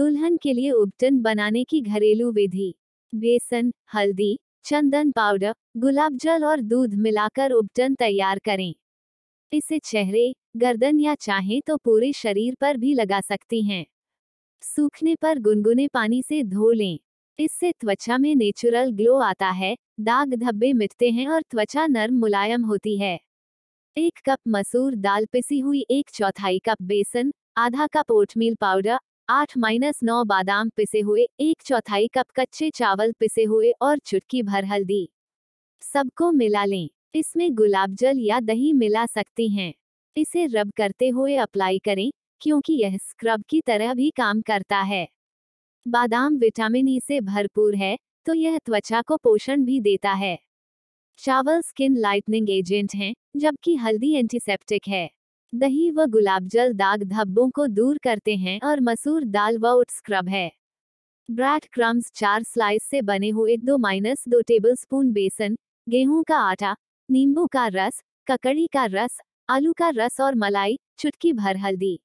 दुल्हन के लिए उपटन बनाने की घरेलू विधि। बेसन, हल्दी, चंदन पाउडर, गुलाब जल और दूध मिलाकर उपटन तैयार करें। इसे चेहरे, गर्दन या चाहे तो पूरे शरीर पर भी लगा सकती हैं। सूखने पर गुनगुने पानी से धो लें। इससे त्वचा में नेचुरल ग्लो आता है, दाग धब्बे मिटते हैं और त्वचा नर्म मुलायम होती है। एक कप मसूर दाल पिसी हुई एक चौथाई कप बेसन, आधा कप ओटमील पाउडर आठ माइनस नौ बादाम पिसे हुए, एक चौथाई कप कच्चे चावल पिसे हुए और चुटकी भर हल्दी। सबको मिला लें। इसमें गुलाब जल या दही मिला सकती हैं। इसे रब करते हुए अप्लाई करें, क्योंकि यह स्क्रब की तरह भी काम करता है। बादाम विटामिन ई से भरपूर है तो यह त्वचा को पोषण भी देता है। चावल स्किन लाइटनिंग एजेंट हैं, जबकि हल्दी एंटीसेप्टिक है। दही व गुलाब जल दाग धब्बों को दूर करते हैं और मसूर दाल व उट स्क्रब है। ब्रैड क्रम्स चार स्लाइस से बने हुए दो माइनस दो टेबल स्पून बेसन, गेहूँ का आटा, नींबू का रस, ककड़ी का रस, आलू का रस और मलाई, चुटकी भर हल्दी।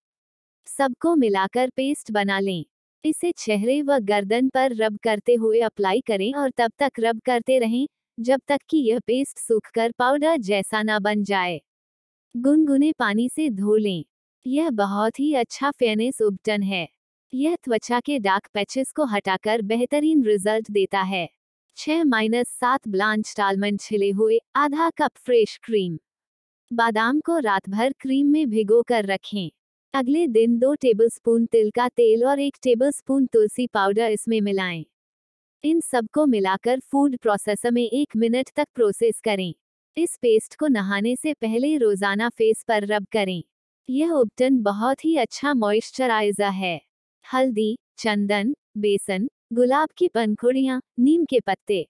सबको मिलाकर पेस्ट बना लें। इसे चेहरे व गर्दन पर रब करते हुए अप्लाई करें और तब तक रब करते रहें, जब तक कि यह पेस्ट सूखकर पाउडर जैसा ना बन जाए। गुनगुने पानी से धो लें। यह बहुत ही अच्छा फेनेस उपटन है। यह त्वचा के डार्क पैचेस को हटाकर बेहतरीन रिज़ल्ट देता है। छह माइनस सात ब्लांच आलमंड छिले हुए आधा कप फ्रेश क्रीम। बादाम को रात भर क्रीम में भिगो कर रखें। अगले दिन दो टेबलस्पून तिल का तेल और एक टेबलस्पून तुलसी पाउडर इसमें मिलाएँ। इन सबको मिलाकर फ़ूड प्रोसेसर में एक मिनट तक प्रोसेस करें। इस पेस्ट को नहाने से पहले रोज़ाना फेस पर रब करें। यह उपटन बहुत ही अच्छा मॉइस्चराइजर है। हल्दी, चंदन, बेसन, गुलाब की पंखुड़ियाँ, नीम के पत्ते।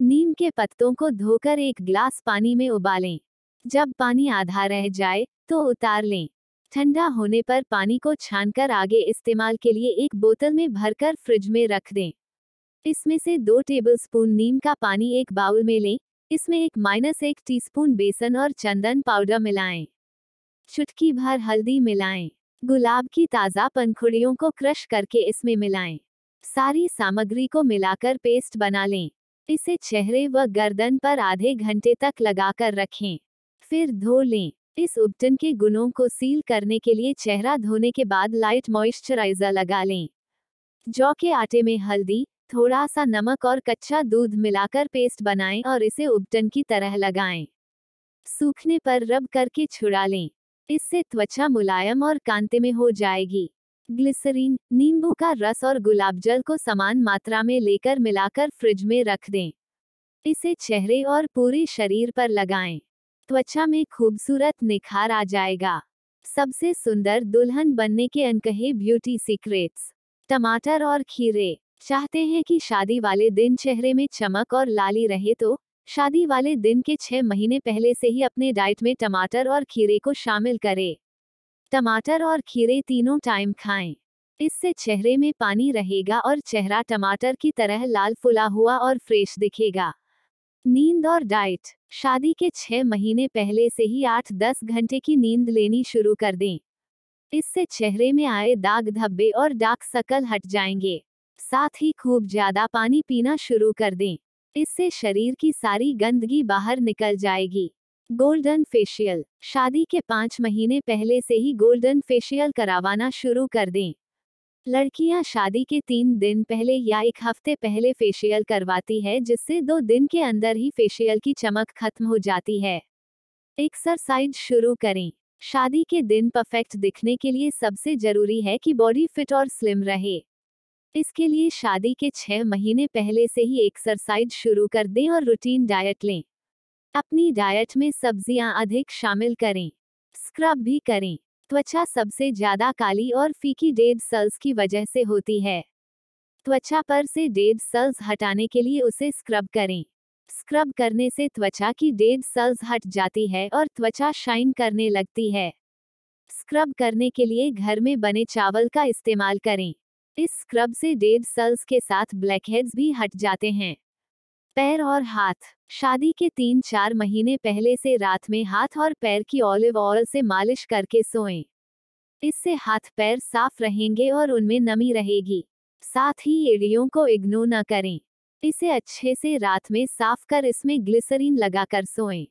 नीम के पत्तों को धोकर एक ग्लास पानी में उबालें। जब पानी आधा रह जाए तो उतार लें। ठंडा होने पर पानी को छानकर आगे इस्तेमाल के लिए एक बोतल में भरकर फ्रिज में रख दें। इसमें से दो टेबलस्पून नीम का पानी एक बाउल में लें। इसमें एक माइनस एक टीस्पून बेसन और चंदन पाउडर मिलाएँ। चुटकी भर हल्दी मिलाएँ। गुलाब की ताज़ा पंखुड़ियों को क्रश करके इसमें मिलाएँ। सारी सामग्री को मिलाकर पेस्ट बना लें। इसे चेहरे व गर्दन पर आधे घंटे तक लगाकर रखें। फिर धो लें। इस उपटन के गुणों को सील करने के लिए चेहरा धोने के बाद लाइट मॉइस्चराइजर लगा लें। जौ के आटे में हल्दी थोड़ा सा नमक और कच्चा दूध मिलाकर पेस्ट बनाएँ और इसे उपटन की तरह लगाएँ। सूखने पर रब करके छुड़ा लें। इससे त्वचा मुलायम और कांते में हो जाएगी। ग्लिसरीन, नींबू का रस और गुलाब जल को समान मात्रा में लेकर मिलाकर फ्रिज में रख दें। इसे चेहरे और पूरे शरीर पर लगाएँ। त्वचा में खूबसूरत निखार आ जाएगा। सबसे सुंदर दुल्हन बनने के अनकहे ब्यूटी सीक्रेट्स, टमाटर और खीरे। चाहते हैं कि शादी वाले दिन चेहरे में चमक और लाली रहे तो शादी वाले दिन के छह महीने पहले से ही अपने डाइट में टमाटर और खीरे को शामिल करें। टमाटर और खीरे तीनों टाइम खाएँ। इससे चेहरे में पानी रहेगा और चेहरा टमाटर की तरह लाल फुला हुआ और फ्रेश दिखेगा। नींद और डाइट। शादी के छह महीने पहले से ही आठ दस घंटे की नींद लेनी शुरू कर दें। इससे चेहरे में आए दाग धब्बे और डार्क सकल हट जाएँगे। साथ ही खूब ज़्यादा पानी पीना शुरू कर दें। इससे शरीर की सारी गंदगी बाहर निकल जाएगी। Golden facial. शादी के पाँच महीने पहले से ही गोल्डन फेशियल करवाना शुरू कर दें। लड़कियाँ शादी के तीन दिन पहले या एक हफ़्ते पहले फेशियल करवाती है, जिससे दो दिन के अंदर ही फेशियल की चमक खत्म हो जाती है। एक्सरसाइज शुरू करें। शादी के दिन परफेक्ट दिखने के लिए सबसे ज़रूरी है कि बॉडी फिट और स्लिम रहे। इसके लिए शादी के छह महीने पहले से ही एक्सरसाइज शुरू कर दें और रूटीन डाइट लें। अपनी डाइट में सब्ज़ियाँ अधिक शामिल करें। स्क्रब भी करें। त्वचा सबसे ज़्यादा काली और फीकी डेड सेल्स की वजह से होती है। त्वचा पर से डेड सेल्स हटाने के लिए उसे स्क्रब करें। स्क्रब करने से त्वचा की डेड सेल्स हट जाती है और त्वचा शाइन करने लगती है। स्क्रब करने के लिए घर में बने चावल का इस्तेमाल करें। इस स्क्रब से डेड सेल्स के साथ ब्लैकहेड्स भी हट जाते हैं। पैर और हाथ। शादी के तीन चार महीने पहले से रात में हाथ और पैर की ऑलिव ऑयल से मालिश करके सोएँ। इससे हाथ पैर साफ़ रहेंगे और उनमें नमी रहेगी। साथ ही एड़ियों को इग्नोर न करें। इसे अच्छे से रात में साफ़ कर इसमें ग्लिसरीन लगाकर सोएँ।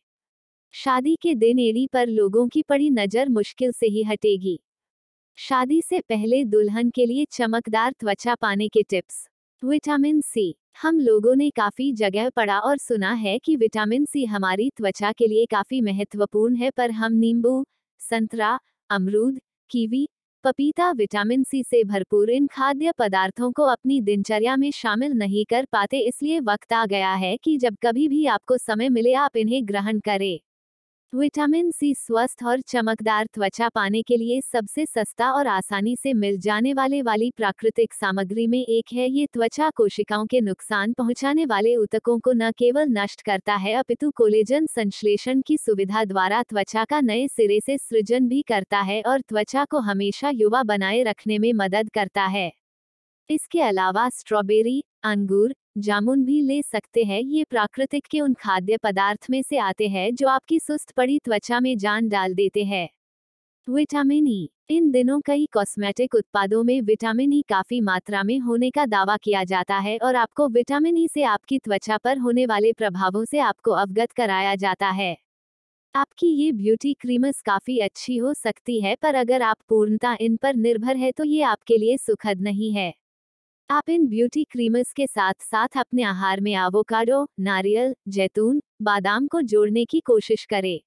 शादी के दिन एड़ी पर लोगों की पड़ी नज़र मुश्किल से ही हटेगी। शादी से पहले दुल्हन के लिए चमकदार त्वचा पाने के टिप्स। Vitamin C. हम लोगों ने काफ़ी जगह पढ़ा और सुना है कि विटामिन सी हमारी त्वचा के लिए काफ़ी महत्वपूर्ण है, पर हम नींबू, संतरा, अमरूद, कीवी, पपीता विटामिन सी से भरपूर इन खाद्य पदार्थों को अपनी दिनचर्या में शामिल नहीं कर पाते, इसलिए वक्त आ गया है कि जब कभी भी आपको समय मिले आप इन्हें ग्रहण करें। विटामिन सी स्वस्थ और चमकदार त्वचा पाने के लिए सबसे सस्ता और आसानी से मिल जाने वाले वाली प्राकृतिक सामग्री में एक है ये त्वचा कोशिकाओं के नुकसान पहुँचाने वाले उतकों को न केवल नष्ट करता है, अपितु कोलेजन संश्लेषण की सुविधा द्वारा त्वचा का नए सिरे से सृजन भी करता है और त्वचा को हमेशा युवा बनाए रखने में मदद करता है। इसके अलावा स्ट्रॉबेरी, अंगूर जामुन भी ले सकते हैं। ये प्राकृतिक के उन खाद्य पदार्थ में से आते हैं जो आपकी सुस्त पड़ी त्वचा में जान डाल देते हैं। Vitamin E. इन दिनों कई कॉस्मेटिक उत्पादों में विटामिन ई काफ़ी मात्रा में होने का दावा किया जाता है और आपको विटामिन ई से आपकी त्वचा पर होने वाले प्रभावों से आपको अवगत कराया जाता है। आपकी ये ब्यूटी क्रीमस काफ़ी अच्छी हो सकती है पर अगर आप पूर्णता इन पर निर्भर है तो ये आपके लिए सुखद नहीं है। आप इन ब्यूटी क्रीमर्स के साथ साथ अपने आहार में एवोकाडो नारियल, जैतून, बादाम को जोड़ने की कोशिश करें।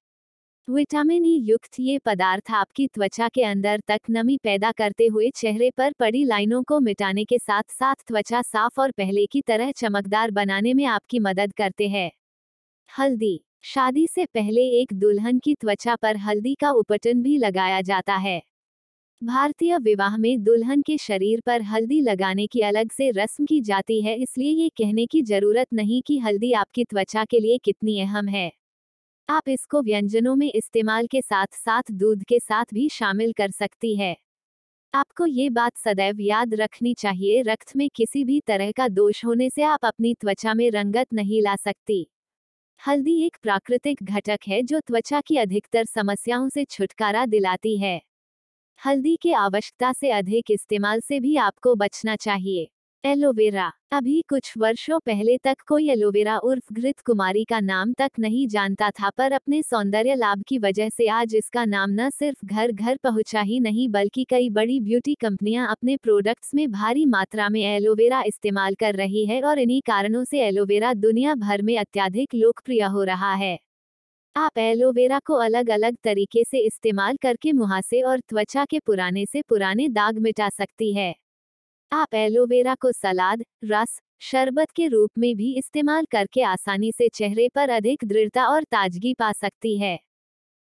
विटामिन ई युक्त ये पदार्थ आपकी त्वचा के अंदर तक नमी पैदा करते हुए चेहरे पर पड़ी लाइनों को मिटाने के साथ साथ त्वचा साफ़ और पहले की तरह चमकदार बनाने में आपकी मदद करते हैं। हल्दी शादी से पहले एक दुल्हन की त्वचा पर हल्दी का उपटन भी लगाया जाता है। भारतीय विवाह में दुल्हन के शरीर पर हल्दी लगाने की अलग से रस्म की जाती है, इसलिए ये कहने की ज़रूरत नहीं कि हल्दी आपकी त्वचा के लिए कितनी अहम है। आप इसको व्यंजनों में इस्तेमाल के साथ साथ दूध के साथ भी शामिल कर सकती है। आपको ये बात सदैव याद रखनी चाहिए, रक्त में किसी भी तरह का दोष होने से आप अपनी त्वचा में रंगत नहीं ला सकती। हल्दी एक प्राकृतिक घटक है जो त्वचा की अधिकतर समस्याओं से छुटकारा दिलाती है। हल्दी के आवश्यकता से अधिक इस्तेमाल से भी आपको बचना चाहिए। एलोवेरा। अभी कुछ वर्षों पहले तक कोई एलोवेरा उर्फ़ घृत कुमारी का नाम तक नहीं जानता था, पर अपने सौंदर्य लाभ की वजह से आज इसका नाम न सिर्फ़ घर घर पहुँचा ही नहीं, बल्कि कई बड़ी ब्यूटी कंपनियाँ अपने प्रोडक्ट्स में भारी मात्रा में एलोवेरा इस्तेमाल कर रही है और इन्हीं कारणों से एलोवेरा दुनिया भर में अत्याधिक लोकप्रिय हो रहा है। आप एलोवेरा को अलग अलग तरीके से इस्तेमाल करके मुहासे और त्वचा के पुराने से पुराने दाग मिटा सकती है। आप एलोवेरा को सलाद, रस, शरबत के रूप में भी इस्तेमाल करके आसानी से चेहरे पर अधिक दृढ़ता और ताजगी पा सकती है।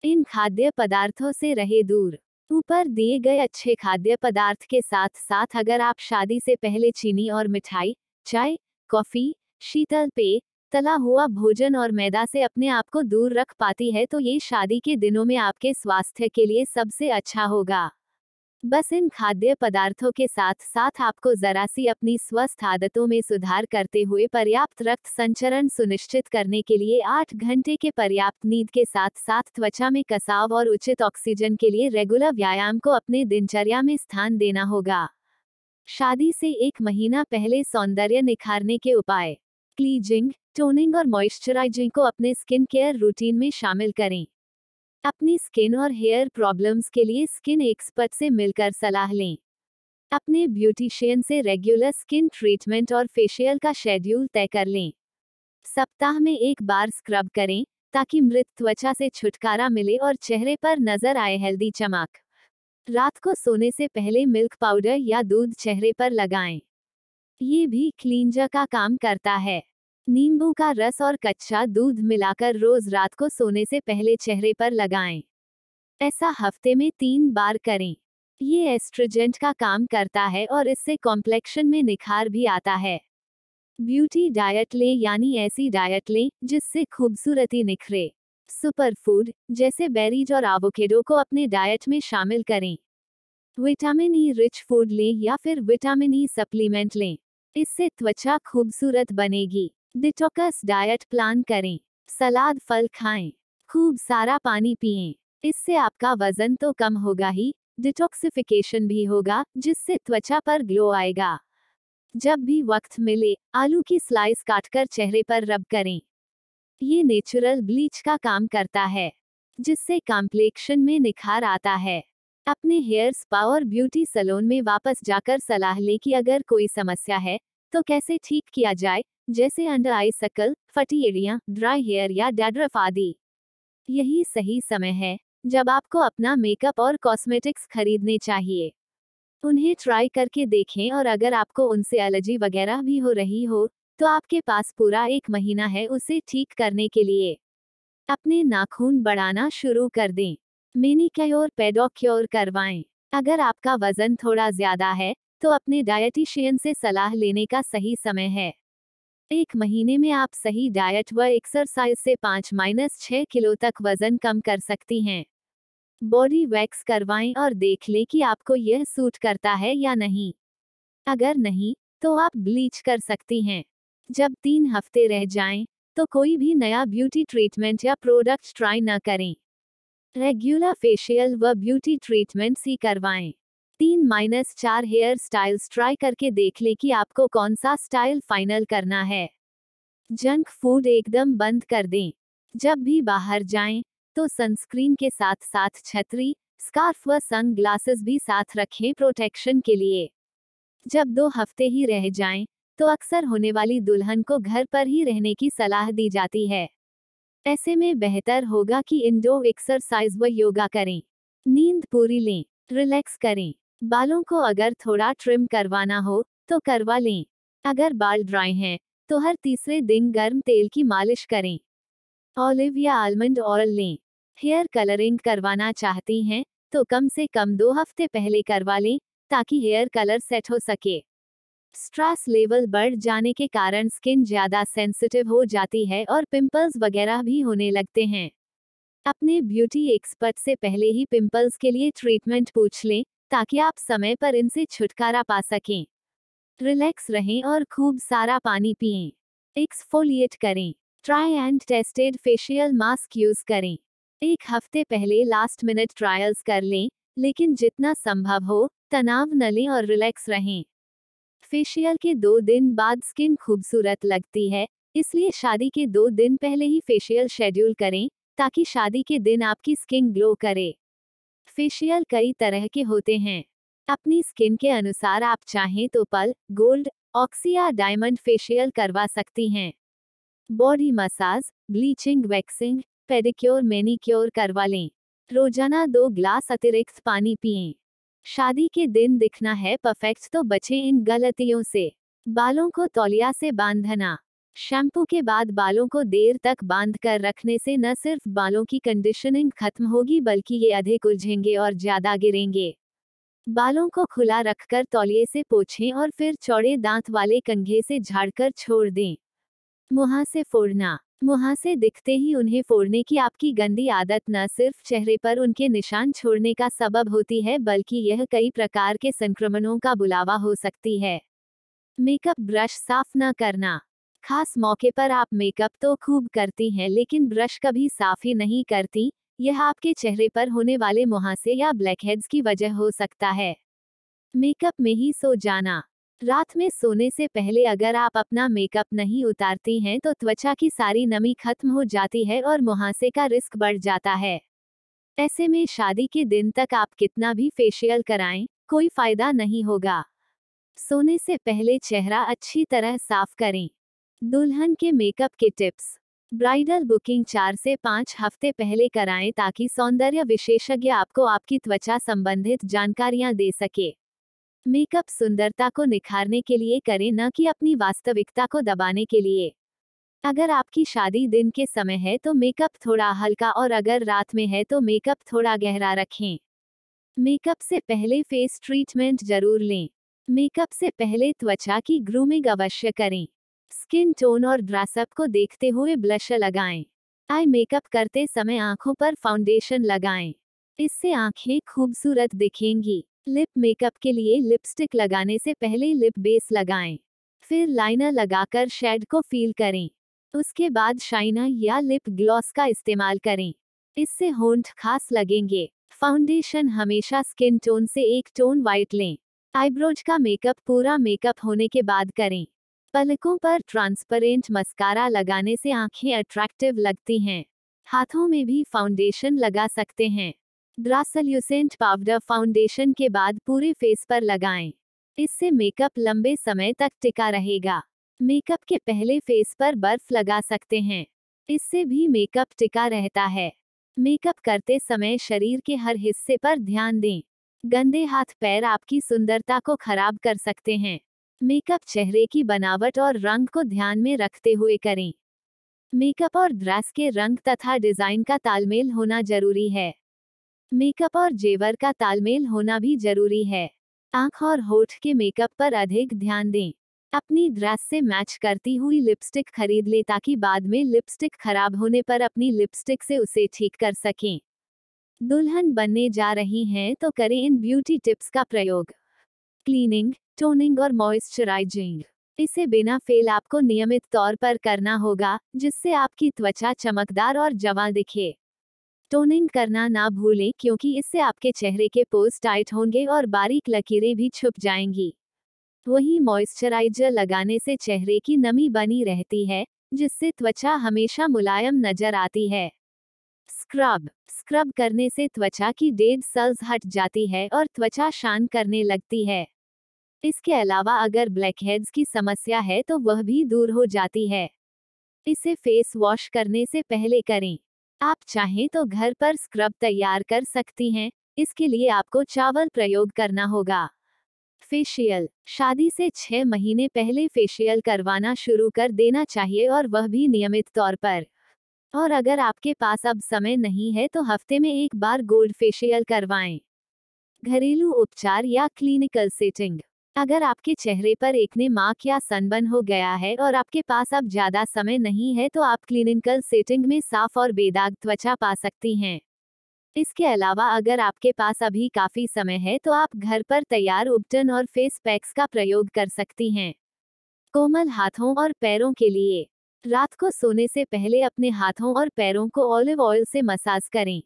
इन खाद्य पदार्थों से रहे दूर, ऊपर दिए गए अच्छे खाद्य पदार्थ के साथ साथ अगर आप शादी से पहले चीनी और मिठाई, चाय, कॉफ़ी, शीतल पेय तला हुआ भोजन और मैदा से अपने आप को दूर रख पाती है तो ये शादी के दिनों में आपके स्वास्थ्य के लिए सबसे अच्छा होगा। बस इन खाद्य पदार्थों के साथ साथ आपको जरा सी अपनी स्वस्थ आदतों में सुधार करते हुए पर्याप्त रक्त संचरण सुनिश्चित करने के लिए आठ घंटे के पर्याप्त नींद के साथ साथ त्वचा में कसाव और उचित ऑक्सीजन के लिए रेगुलर व्यायाम को अपने दिनचर्या में स्थान देना होगा। शादी से एक महीना पहले सौंदर्य निखारने के उपाय। क्लीजिंग टोनिंग और मॉइस्चराइजिंग को अपने स्किन केयर रूटीन में शामिल करें। अपनी स्किन और हेयर प्रॉब्लम्स के लिए स्किन एक्सपर्ट से मिलकर सलाह लें। अपने ब्यूटिशियन से रेगुलर स्किन ट्रीटमेंट और फेशियल का शेड्यूल तय कर लें। सप्ताह में एक बार स्क्रब करें, ताकि मृत त्वचा से छुटकारा मिले और चेहरे पर नज़र आए हेल्दी चमक। रात को सोने से पहले मिल्क पाउडर या दूध चेहरे पर लगाएँ। ये भी क्लींजर का काम करता है। नींबू का रस और कच्चा दूध मिलाकर रोज रात को सोने से पहले चेहरे पर लगाएँ। ऐसा हफ़्ते में तीन बार करें। ये एस्ट्रोजेंट का काम करता है और इससे कॉम्प्लेक्शन में निखार भी आता है। ब्यूटी डाइट लें यानी ऐसी डाइट लें जिससे खूबसूरती निखरे। सुपर फ़ूड जैसे बेरीज और आवोकेडो को अपने डाइट में शामिल करें। विटामिन ई रिच फ़ूड लें या फिर विटामिन ई सप्लीमेंट लें। इससे त्वचा खूबसूरत बनेगी। डिटोकस डाइट प्लान करें। सलाद, फल खाएँ। खूब सारा पानी पिएँ। इससे आपका वज़न तो कम होगा ही, डिटॉक्सिफिकेशन भी होगा, जिससे त्वचा पर ग्लो आएगा। जब भी वक्त मिले, आलू की स्लाइस काटकर चेहरे पर रब करें। ये नेचुरल ब्लीच का काम करता है, जिससे कॉम्प्लेक्शन में निखार आता है। अपने हेयर स्पा और ब्यूटी सलोन में वापस जाकर सलाह ले कि अगर कोई समस्या है तो कैसे ठीक किया जाए, जैसे अंडर आई सकल, फटी एड़ियाँ, ड्राई हेयर या डैड्रफ आदि। यही सही समय है, जब आपको अपना मेकअप और कॉस्मेटिक्स खरीदने चाहिए। उन्हें ट्राई करके देखें और अगर आपको उनसे एलर्जी वगैरह भी हो रही हो तो आपके पास पूरा एक महीना है उसे ठीक करने के लिए। अपने नाखून बढ़ाना शुरू कर दें। मेनिक्योर पेडोक्योर करवाएँ। अगर आपका वज़न थोड़ा ज़्यादा है तो अपने डायटिशियन से सलाह लेने का सही समय है। एक महीने में आप सही डाइट व एक्सरसाइज से पाँच माइनस छः किलो तक वज़न कम कर सकती हैं। बॉडी वैक्स करवाएँ और देख लें कि आपको यह सूट करता है या नहीं। अगर नहीं तो आप ब्लीच कर सकती हैं। जब तीन हफ़्ते रह जाएँ, तो कोई भी नया ब्यूटी ट्रीटमेंट या प्रोडक्ट ट्राई न करें। रेगुलर फेशियल व ब्यूटी ट्रीटमेंट्स ही करवाएँ। तीन माइनस चार हेयर स्टाइल्स ट्राई करके देख ले कि आपको कौन सा स्टाइल फाइनल करना है। जंक फ़ूड एकदम बंद कर दें। जब भी बाहर जाएँ, तो सनस्क्रीन के साथ साथ छतरी स्कार्फ व सन ग्लासेस भी साथ रखें प्रोटेक्शन के लिए। जब दो हफ़्ते ही रह जाएँ, तो अक्सर होने वाली दुल्हन को घर पर ही रहने की सलाह दी जाती है। ऐसे में बेहतर होगा कि इंडोर एक्सरसाइज व योगा करें। नींद पूरी लें रिलैक्स करें। बालों को अगर थोड़ा ट्रिम करवाना हो तो करवा लें। अगर बाल ड्राई हैं तो हर तीसरे दिन गर्म तेल की मालिश करें। ऑलिव या आलमंड ऑयल लें। हेयर कलरिंग करवाना चाहती हैं तो कम से कम दो हफ़्ते पहले करवा लें, ताकि हेयर कलर सेट हो सके। स्ट्रेस लेवल बढ़ जाने के कारण स्किन ज़्यादा सेंसिटिव हो जाती है और पिंपल्स वगैरह भी होने लगते हैं। अपने ब्यूटी एक्सपर्ट से पहले ही पिंपल्स के लिए ट्रीटमेंट पूछ लें, ताकि आप समय पर इनसे छुटकारा पा सकें। रिलैक्स रहें और खूब सारा पानी पिएँ। एक्सफोलिएट करें। Try and tested facial mask use करें। एक हफ़्ते पहले लास्ट मिनट ट्रायल्स कर लें, लेकिन जितना संभव हो, तनाव न लें और रिलैक्स रहें। फेशियल के दो दिन बाद स्किन खूबसूरत लगती है, इसलिए शादी के दो दिन पहले ही फेशियल शेड्यूल करें, ताकि शादी के दिन आपकी स्किन ग्लो करे। फेशियल कई तरह के होते हैं। अपनी स्किन के अनुसार आप चाहें तो पल, गोल्ड, ऑक्सी या डायमंड फेशियल करवा सकती हैं। Body massage, bleaching, waxing, pedicure, manicure करवा लें। रोज़ाना दो ग्लास अतिरिक्त पानी पिएँ। शादी के दिन दिखना है परफेक्ट तो बचें इन गलतियों से। बालों को तौलिया से बांधना। शैम्पू के बाद बालों को देर तक बाँध कर रखने से न सिर्फ़ बालों की कंडीशनिंग खत्म होगी बल्कि ये अधिक उलझेंगे और ज़्यादा गिरेंगे। बालों को खुला रखकर तौलिए से पोछें और फिर चौड़े दांत वाले कंघे से झाड़कर छोड़ दें। मुहासे फोड़ना। मुहासे दिखते ही उन्हें फोड़ने की आपकी गंदी आदत न सिर्फ़ चेहरे पर उनके निशान छोड़ने का सबब होती है, बल्कि यह कई प्रकार के संक्रमणों का बुलावा हो सकती है। मेकअप ब्रश साफ़ न करना। खास मौके पर आप मेकअप तो खूब करती हैं, लेकिन ब्रश कभी साफ़ ही नहीं करती, यह आपके चेहरे पर होने वाले मुहासे या ब्लैकहेड्स की वजह हो सकता है। मेकअप में ही सो जाना। रात में सोने से पहले अगर आप अपना मेकअप नहीं उतारती हैं तो त्वचा की सारी नमी खत्म हो जाती है और मुहासे का रिस्क बढ़ जाता है। ऐसे में शादी के दिन तक आप कितना भी फेशियल कराएँ, कोई फ़ायदा नहीं होगा। सोने से पहले चेहरा अच्छी तरह साफ़ करें। दुल्हन के मेकअप के टिप्स। ब्राइडल बुकिंग चार से पाँच हफ़्ते पहले कराएँ ताकि सौंदर्य विशेषज्ञ आपको आपकी त्वचा संबंधित जानकारियाँ दे सके। मेकअप सुंदरता को निखारने के लिए करें न कि अपनी वास्तविकता को दबाने के लिए। अगर आपकी शादी दिन के समय है तो मेकअप थोड़ा हल्का और अगर रात में है तो मेकअप थोड़ा गहरा रखें। मेकअप से पहले फेस ट्रीटमेंट ज़रूर लें। मेकअप से पहले त्वचा की ग्रूमिंग अवश्य करें। स्किन टोन और ड्रेसअप को देखते हुए ब्लश लगाएँ। आई मेकअप करते समय आँखों पर फाउंडेशन लगाएँ। इससे आँखें खूबसूरत दिखेंगी। लिप मेकअप के लिए लिपस्टिक लगाने से पहले लिप बेस लगाएँ। फिर लाइनर लगाकर शेड को फील करें। उसके बाद शाइनर या लिप ग्लॉस का इस्तेमाल करें। इससे होंठ खास लगेंगे। फाउंडेशन हमेशा स्किन टोन से एक टोन वाइट लें। आईब्रोज का मेकअप पूरा मेकअप होने के बाद करें। पलकों पर ट्रांसपेरेंट मस्कारा लगाने से आँखें अट्रैक्टिव लगती हैं। हाथों में भी फाउंडेशन लगा सकते हैं। ड्रासल्यूसेंट पाउडर फाउंडेशन के बाद पूरे फेस पर लगाएँ। इससे मेकअप लंबे समय तक टिका रहेगा। मेकअप के पहले फेस पर बर्फ़ लगा सकते हैं। इससे भी मेकअप टिका रहता है। मेकअप करते समय शरीर के हर हिस्से पर ध्यान दें। गंदे हाथ पैर आपकी सुंदरता को खराब कर सकते हैं। मेकअप चेहरे की बनावट और रंग को ध्यान में रखते हुए करें। मेकअप और ड्रेस के रंग तथा डिज़ाइन का तालमेल होना ज़रूरी है। मेकअप और जेवर का तालमेल होना भी ज़रूरी है। आँख और होठ के मेकअप पर अधिक ध्यान दें। अपनी ड्रेस से मैच करती हुई लिपस्टिक खरीद ले ताकि बाद में लिपस्टिक खराब होने पर अपनी लिपस्टिक से उसे ठीक कर सकें। दुल्हन बनने जा रही हैं तो करें इन ब्यूटी टिप्स का प्रयोग। क्लीनिंग, टोनिंग और मॉइस्चराइजिंग। इसे बिना फेल आपको नियमित तौर पर करना होगा, जिससे आपकी त्वचा चमकदार और जवा दिखे। टोनिंग करना ना भूलें, क्योंकि इससे आपके चेहरे के पोज टाइट होंगे और बारीक लकीरें भी छुप जाएँगी। वहीं मॉइस्चराइजर लगाने से चेहरे की नमी बनी रहती है, जिससे त्वचा हमेशा मुलायम नज़र आती है। स्क्रब स्क्रब करने से त्वचा की डेड सेल्स हट जाती है और त्वचा शान करने लगती है। इसके अलावा अगर ब्लैकहेड्स की समस्या है तो वह भी दूर हो जाती है। इसे फेस वॉश करने से पहले करें। आप चाहें तो घर पर स्क्रब तैयार कर सकती हैं, इसके लिए आपको चावल प्रयोग करना होगा। फेशियल, शादी से छह महीने पहले फेशियल करवाना शुरू कर देना चाहिए और वह भी नियमित तौर पर। और अगर आपके पास अब समय नहीं है तो हफ़्ते में एक बार गोल्ड फेशियल करवाएँ। घरेलू उपचार या क्लिनिकल सेटिंग। अगर आपके चेहरे पर एकने मार्क या सनबन हो गया है और आपके पास अब ज़्यादा समय नहीं है तो आप क्लिनिकल सेटिंग में साफ़ और बेदाग त्वचा पा सकती हैं। इसके अलावा अगर आपके पास अभी काफ़ी समय है तो आप घर पर तैयार उपटन और फेस पैक्स का प्रयोग कर सकती हैं। कोमल हाथों और पैरों के लिए। रात को सोने से पहले अपने हाथों और पैरों को ऑलिव ऑयल से मसाज करें।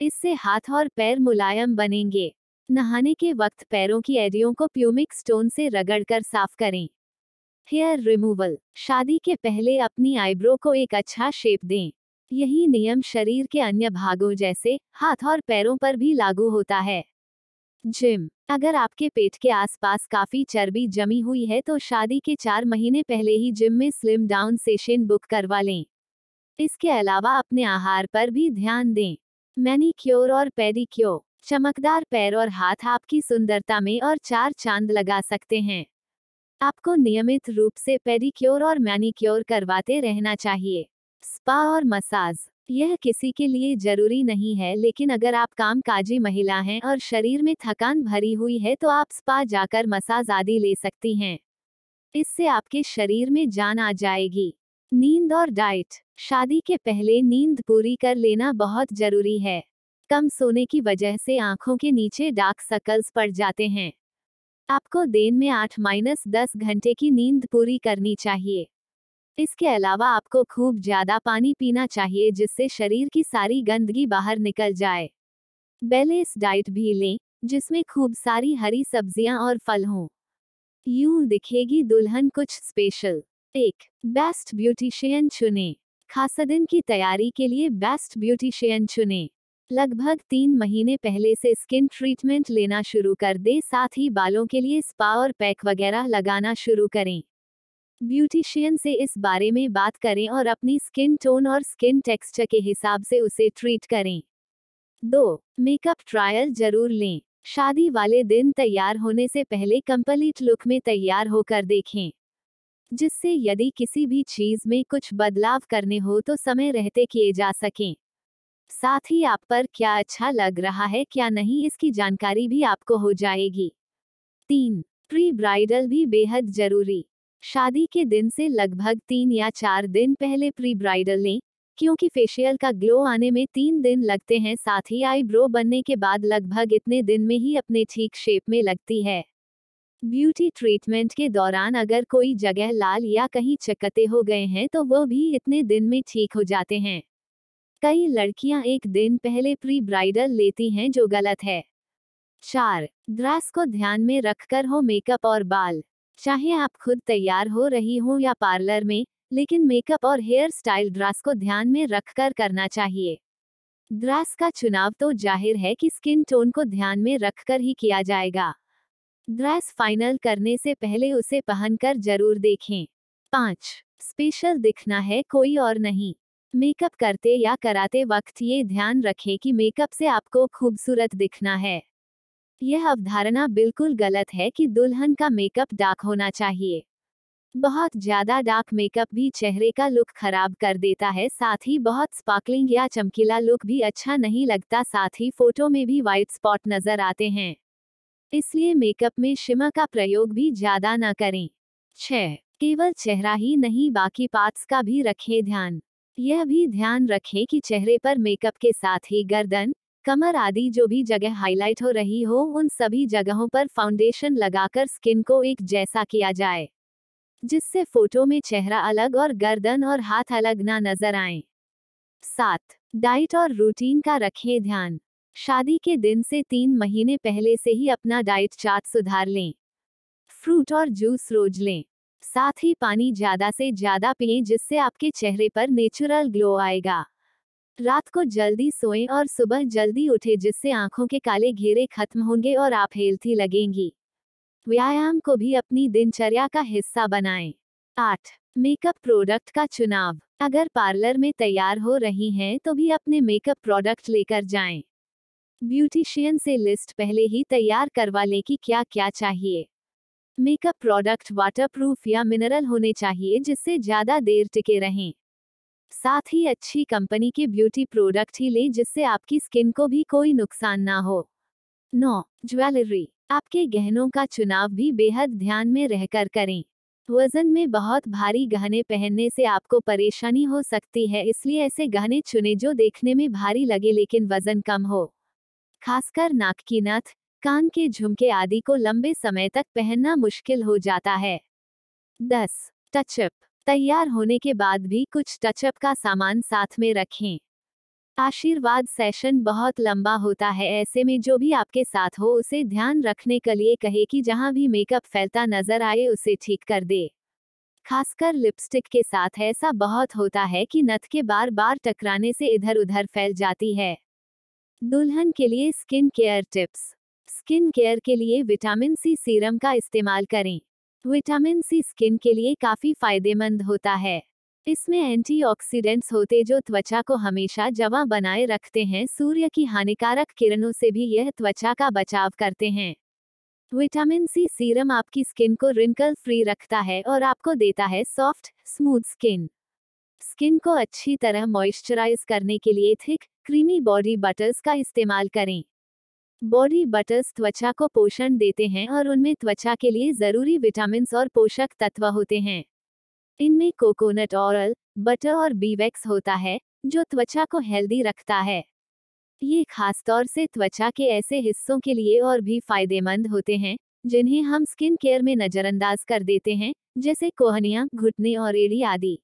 इससे हाथ और पैर मुलायम बनेंगे। नहाने के वक्त पैरों की एडियों को प्यूमिक स्टोन से रगड़कर साफ़ करें। Hair removal. शादी के पहले अपनी आईब्रो को एक अच्छा शेप दें। यही नियम शरीर के अन्य भागों जैसे हाथ और पैरों पर भी लागू होता है। जिम। अगर आपके पेट के आसपास काफ़ी चर्बी जमी हुई है तो शादी के चार महीने पहले ही जिम में स्लिम डाउन सेशन बुक करवा लें। इसके अलावा अपने आहार पर भी ध्यान दें। मैनिक्योर और पेडिक्योर। चमकदार पैर और हाथ आपकी सुंदरता में और चार चाँद लगा सकते हैं। आपको नियमित रूप से पेडिक्योर और मैनिक्योर करवाते रहना चाहिए। स्पा और मसाज, यह किसी के लिए ज़रूरी नहीं है, लेकिन अगर आप काम काजी महिला हैं और शरीर में थकान भरी हुई है तो आप स्पा जाकर मसाज आदि ले सकती हैं। इससे आपके शरीर में जान आ जाएगी। नींद और डाइट, शादी के पहले नींद पूरी कर लेना बहुत ज़रूरी है। कम सोने की वजह से आँखों के नीचे डार्क सर्कल्स पड़ जाते हैं। आपको दिन में आठ माइनस दस घंटे की नींद पूरी करनी चाहिए। इसके अलावा आपको खूब ज़्यादा पानी पीना चाहिए जिससे शरीर की सारी गंदगी बाहर निकल जाए। बैलेंस डाइट भी लें, जिसमें खूब सारी हरी सब्ज़ियाँ और फल हों। यूँ दिखेगी दुल्हन कुछ स्पेशल। एक, बेस्ट ब्यूटिशियन चुने। खास दिन की तैयारी के लिए बेस्ट ब्यूटिशियन चुने। लगभग तीन महीने पहले से स्किन ट्रीटमेंट लेना शुरू कर दे, साथ ही बालों के लिए स्पा और पैक वगैरह लगाना शुरू करें। ब्यूटिशियन से इस बारे में बात करें और अपनी स्किन टोन और स्किन टेक्सचर के हिसाब से उसे ट्रीट करें। दो, मेकअप ट्रायल ज़रूर लें। शादी वाले दिन तैयार होने से पहले कंप्लीट लुक में तैयार होकर देखें। जिससे यदि किसी भी चीज़ में कुछ बदलाव करने हो तो समय रहते किए जा सकें। साथ ही आप पर क्या अच्छा लग रहा है, क्या नहीं, इसकी जानकारी भी आपको हो जाएगी। तीन प्री ब्राइडल भी बेहद ज़रूरी। शादी के दिन से लगभग तीन या चार दिन पहले प्री ब्राइडल लें, क्योंकि फेशियल का ग्लो आने में तीन दिन लगते हैं, साथ ही आईब्रो बनने के बाद लगभग इतने दिन में ही अपने ठीक शेप में लगती है। ब्यूटी ट्रीटमेंट के दौरान अगर कोई जगह लाल या कहीं चकते हो गए हैं तो वह भी इतने दिन में ठीक हो जाते हैं। कई लड़कियाँ एक दिन पहले प्री ब्राइडल लेती हैं जो गलत है। चार ड्रेस को ध्यान में रखकर हो मेकअप और बाल। चाहे आप खुद तैयार हो रही हो या पार्लर में, लेकिन मेकअप और हेयर स्टाइल ड्रेस को ध्यान में रखकर करना चाहिए। ड्रेस का चुनाव तो ज़ाहिर है कि स्किन टोन को ध्यान में रखकर ही किया जाएगा। ड्रेस फाइनल करने से पहले उसे पहनकर ज़रूर देखें। पाँच, स्पेशल दिखना है कोई और नहीं। मेकअप करते या कराते वक्त ये ध्यान रखें कि मेकअप से आपको खूबसूरत दिखना है। यह अवधारणा बिल्कुल गलत है कि दुल्हन का मेकअप डार्क होना चाहिए। बहुत ज़्यादा डार्क मेकअप भी चेहरे का लुक खराब कर देता है, साथ ही बहुत स्पार्कलिंग या चमकीला लुक भी अच्छा नहीं लगता, साथ ही फ़ोटो में भी व्हाइट स्पॉट नज़र आते हैं। इसलिए मेकअप में शिमा का प्रयोग भी ज़्यादा न करें। छह केवल चेहरा ही नहीं, बाकी पार्ट्स का भी रखें ध्यान। यह भी ध्यान रखें कि चेहरे पर मेकअप के साथ ही गर्दन, कमर आदि जो भी जगह हाईलाइट हो रही हो, उन सभी जगहों पर फाउंडेशन लगाकर स्किन को एक जैसा किया जाए, जिससे फ़ोटो में चेहरा अलग और गर्दन और हाथ अलग ना नज़र आए। सात, डाइट और रूटीन का रखें ध्यान। शादी के दिन से तीन महीने पहले से ही अपना डाइट चार्ट सुधार लें। फ्रूट और जूस रोज लें। साथ ही पानी ज़्यादा से ज़्यादा पिए जिससे आपके चेहरे पर नेचुरल ग्लो आएगा रात को जल्दी सोएँ और सुबह जल्दी उठे जिससे आँखों के काले घेरे खत्म होंगे और आप हेल्थी लगेंगी व्यायाम को भी अपनी दिनचर्या का हिस्सा बनाएँ। आठ मेकअप प्रोडक्ट का चुनाव अगर पार्लर में तैयार हो रही हैं तो भी अपने मेकअप प्रोडक्ट लेकर जाएँ। ब्यूटिशियन से लिस्ट पहले ही तैयार करवा लें कि क्या क्या चाहिए मेकअप प्रोडक्ट वाटरप्रूफ या मिनरल होने चाहिए जिससे ज़्यादा देर टिके रहें। साथ ही अच्छी कंपनी के ब्यूटी प्रोडक्ट ही लें जिससे आपकी स्किन को भी कोई नुकसान ना हो। नौ, ज्वेलरी। आपके गहनों का चुनाव भी बेहद ध्यान में रहकर करें। वज़न में बहुत भारी गहने पहनने से आपको परेशानी हो सकती है, इसलिए ऐसे गहने चुने जो देखने में भारी लगे लेकिन वज़न कम हो। खासकर नाक की नथ कान के झुमके आदि को लंबे समय तक पहनना मुश्किल हो जाता है। दस, टचअप। तैयार होने के बाद भी कुछ टचअप का सामान साथ में रखें। आशीर्वाद सेशन बहुत लंबा होता है, ऐसे में जो भी आपके साथ हो, उसे ध्यान रखने के लिए कहे कि जहाँ भी मेकअप फैलता नज़र आए, उसे ठीक कर दे। खासकर लिपस्टिक के साथ ऐसा बहुत होता है कि नथ के बार बार टकराने से इधर उधर फैल जाती है। दुल्हन के लिए skin care tips. Skin care के लिए विटामिन सी सीरम का इस्तेमाल करें। विटामिन सी स्किन के लिए काफ़ी फ़ायदेमंद होता है। इसमें एंटीऑक्सीडेंट्स होते जो त्वचा को हमेशा जवा बनाए रखते हैं। सूर्य की हानिकारक किरणों से भी यह त्वचा का बचाव करते हैं। विटामिन सी सीरम आपकी स्किन को रिंकल फ्री रखता है और आपको देता है सॉफ्ट, स्मूथ स्किन। स्किन को अच्छी तरह मॉइस्चराइज करने के लिए थिक, क्रीमी बॉडी बटर्स का इस्तेमाल करें। बॉडी बटर्स त्वचा को पोषण देते हैं और उनमें त्वचा के लिए ज़रूरी विटामिन और पोषक तत्व होते हैं। इनमें कोकोनट ऑरल बटर और बीवेक्स होता है, जो त्वचा को हेल्दी रखता है। ये खासतौर से त्वचा के ऐसे हिस्सों के लिए और भी फ़ायदेमंद होते हैं, जिन्हें हम स्किन केयर में नजरअंदाज कर देते हैं, जैसे कोहनिया, घुटने और एड़ी आदि।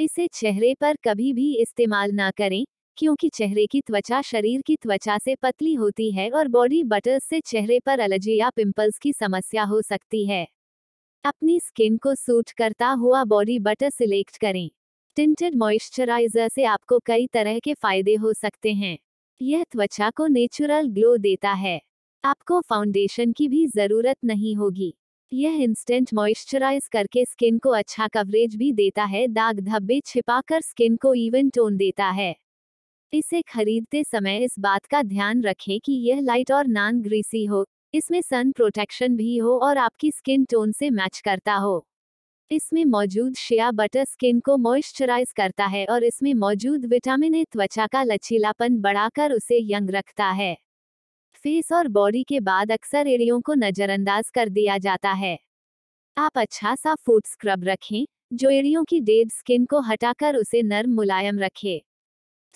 इसे चेहरे पर कभी भी इस्तेमाल ना करें क्योंकि चेहरे की त्वचा शरीर की त्वचा से पतली होती है और बॉडी बटर्स से चेहरे पर एलर्जी या पिंपल्स की समस्या हो सकती है। अपनी स्किन को सूट करता हुआ बॉडी बटर सिलेक्ट करें। टिंटेड मॉइस्चराइजर से आपको कई तरह के फ़ायदे हो सकते हैं। यह त्वचा को नेचुरल ग्लो देता है। आपको फाउंडेशन की भी ज़रूरत नहीं होगी। यह इंस्टेंट मॉइस्चराइज करके स्किन को अच्छा कवरेज भी देता है। दाग धब्बे छिपाकर स्किन को इवन टोन देता है। इसे खरीदते समय इस बात का ध्यान रखें कि यह लाइट और नॉन ग्रीसी हो। इसमें सन प्रोटेक्शन भी हो और आपकी स्किन टोन से मैच करता हो। इसमें मौजूद शिया बटर स्किन को मॉइस्चराइज करता है और इसमें मौजूद विटामिन ए त्वचा का लचीलापन बढ़ाकर उसे यंग रखता है। फेस और बॉडी के बाद अक्सर एड़ियों को नजरअंदाज कर दिया जाता है। आप अच्छा सा फ़ूड स्क्रब रखें, जो एड़ियों की डेड स्किन को हटाकर उसे नर्म मुलायम रखे।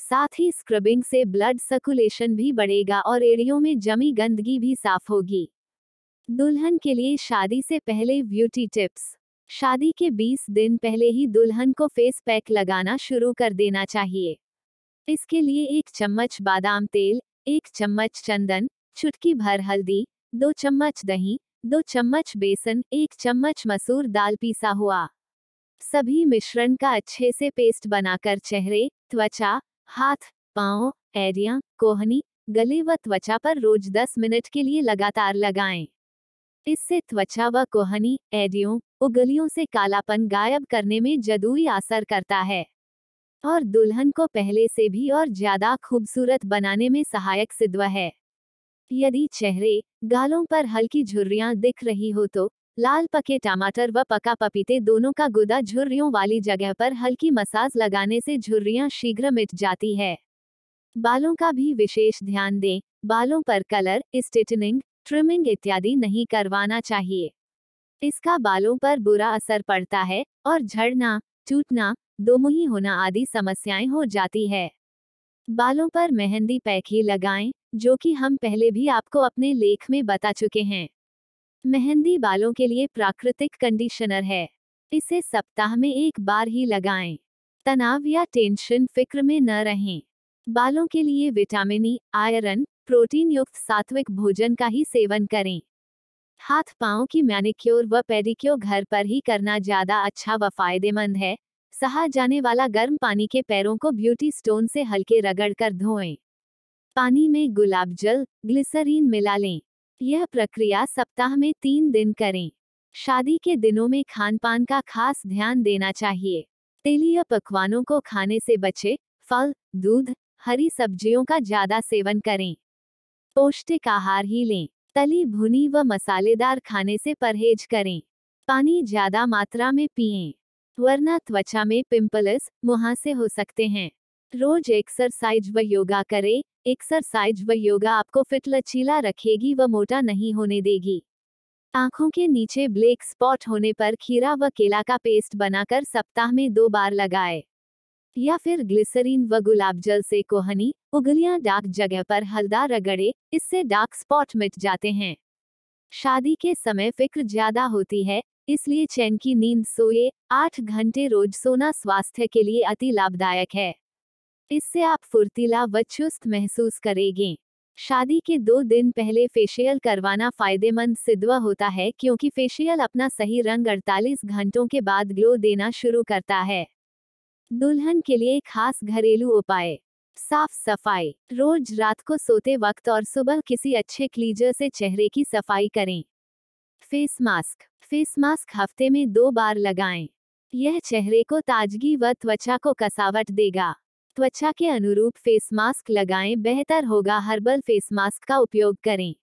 साथ ही स्क्रबिंग से ब्लड सर्कुलेशन भी बढ़ेगा और एड़ियों में जमी गंदगी भी साफ़ होगी। दुल्हन के लिए शादी से पहले ब्यूटी टिप्स शादी के 20 दिन पहले ही दुल्हन को फेस पैक लगाना शुरू कर देना चाहिए। इसके लिए एक चम्मच बादाम तेल, एक चम्मच चंदन, चुटकी भर हल्दी, दो चम्मच दही, दो चम्मच बेसन, एक चम्मच मसूर दाल पीसा हुआ। सभी मिश्रण का अच्छे से पेस्ट बनाकर चेहरे, त्वचा हाथ, पाँव एरिया कोहनी, गले व त्वचा पर रोज 10 मिनट के लिए लगातार लगाएँ। इससे त्वचा व कोहनी एडियों उगलियों से कालापन गायब करने में जदुई असर करता है और दुल्हन को पहले से भी और ज़्यादा खूबसूरत बनाने में सहायक सिद्ध है यदि चेहरे, गालों पर हल्की झुर्रियाँ दिख रही हो तो लाल पके टमाटर व पका पपीते दोनों का गुदा झुर्रियों वाली जगह पर हल्की मसाज लगाने से झुर्रियाँ शीघ्र मिट जाती है। बालों का भी विशेष ध्यान दें। बालों पर कलर, स्टेटनिंग, ट्रिमिंग इत्यादि नहीं करवाना चाहिए। इसका बालों पर बुरा असर पड़ता है और झड़ना, टूटना, दोमुही होना आदि समस्याएँ हो जाती है। बालों पर मेहंदी ही लगाएँ, जो कि हम पहले भी आपको अपने लेख में बता चुके हैं। मेहंदी बालों के लिए प्राकृतिक कंडीशनर है। इसे सप्ताह में एक बार ही लगाएँ। तनाव या टेंशन फ़िक्र में न रहें। बालों के लिए विटामिन ई आयरन, प्रोटीन युक्त सात्विक भोजन का ही सेवन करें। हाथ पाओ की मैनिक्योर व पेडिक्योर घर पर ही करना ज़्यादा अच्छा व फ़ायदेमंद है। सहा जाने वाला गर्म पानी के पैरों को ब्यूटी स्टोन से हल्के रगड़कर धोएँ। पानी में गुलाब जल, ग्लिसरीन मिला लें। यह प्रक्रिया सप्ताह में तीन दिन करें। शादी के दिनों में खान पान का खास ध्यान देना चाहिए। तेलीय पकवानों को खाने से बचे, फल, दूध, हरी सब्जियों का ज़्यादा सेवन करें। पौष्टिक आहार ही लें। तली, भुनी व मसालेदार खाने से परहेज करें। पानी ज़्यादा मात्रा में पिएँ। वरना त्वचा में पिंपल्स मुहासे हो सकते हैं। रोज एक्सरसाइज व योगा करें। एक्सरसाइज व योगा आपको फिट लचीला रखेगी व मोटा नहीं होने देगी। आँखों के नीचे ब्लैक स्पॉट होने पर खीरा व केला का पेस्ट बनाकर सप्ताह में दो बार लगाए। या फिर ग्लिसरीन व गुलाब जल से कोहनी, उगलियाँ डार्क जगह पर हल्दा रगड़े, इससे डार्क स्पॉट मिट जाते हैं। शादी के समय फ़िक्र ज़्यादा होती है, इसलिए चैन की नींद सोए, आठ घंटे रोज सोना स्वास्थ्य के लिए अति लाभदायक है। इससे आप फुर्तीला व चुस्त महसूस करेंगे। शादी के दो दिन पहले फेशियल करवाना फ़ायदेमंद सिद्ध होता है क्योंकि फेशियल अपना सही रंग 48 घंटों के बाद ग्लो देना शुरू करता है। दुल्हन के लिए खास घरेलू उपाय। साफ़ सफ़ाई। रोज रात को सोते वक्त और सुबह किसी अच्छे क्लीजर से चेहरे की सफ़ाई करें। Face mask. फेस मास्क हफ़्ते में दो बार लगाएँ। यह चेहरे को ताजगी व त्वचा को कसावट देगा। त्वचा के अनुरूप फेस मास्क लगाएँ, बेहतर होगा हर्बल फेस मास्क का उपयोग करें।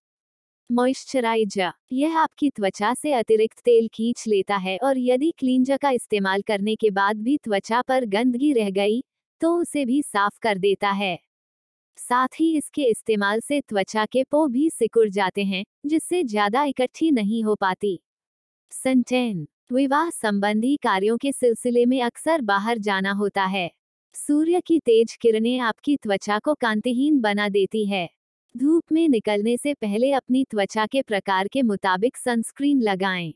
मॉइस्चराइजर, यह आपकी त्वचा से अतिरिक्त तेल खींच लेता है और यदि क्लींजर का इस्तेमाल करने के बाद भी त्वचा पर गंदगी रह गई तो उसे भी साफ़ कर देता है। साथ ही इसके इस्तेमाल से त्वचा के पो भी सिकुड़ जाते हैं, जिससे ज़्यादा इकट्ठी नहीं हो पाती। संटेन विवाह संबंधी कार्यों के सिलसिले में अक्सर बाहर जाना होता है। सूर्य की तेज किरणें आपकी त्वचा को कांतिहीन बना देती है। धूप में निकलने से पहले अपनी त्वचा के प्रकार के मुताबिक सनस्क्रीन लगाएँ।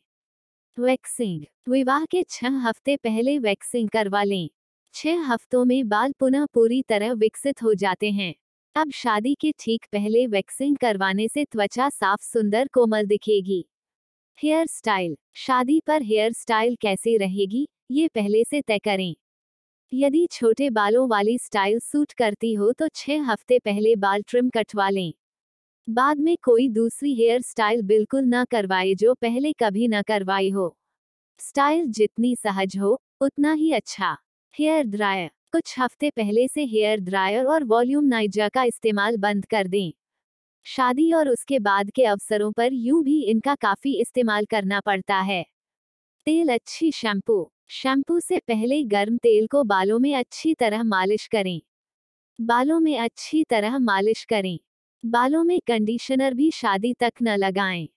वैक्सिंग, विवाह के छह हफ़्ते पहले वैक्सिंग करवा लें। छह हफ्तों में बाल पुनः पूरी तरह विकसित हो जाते हैं। अब शादी के ठीक पहले वैक्सिंग करवाने से त्वचा साफ़, सुंदर, कोमल दिखेगी। हेयर स्टाइल, शादी पर हेयर स्टाइल कैसी रहेगी, ये पहले से तय करें। यदि छोटे बालों वाली स्टाइल सूट करती हो तो छह हफ़्ते पहले बाल ट्रिम कटवा लें। बाद में कोई दूसरी हेयर स्टाइल बिल्कुल न करवाए जो पहले कभी न करवाई हो। स्टाइल जितनी सहज हो, उतना ही अच्छा। Hair dryer. कुछ हफ़्ते पहले से हेयर ड्रायर और वॉल्यूम नाइजा का इस्तेमाल बंद कर दें। शादी और उसके बाद के अवसरों पर यूँ भी इनका काफ़ी इस्तेमाल करना पड़ता है। तेल अच्छी शैम्पू। शैम्पू से पहले गर्म तेल को बालों में अच्छी तरह मालिश करें। बालों में अच्छी तरह मालिश करें। बालों में कंडीशनर भी शादी तक न लगाएँ।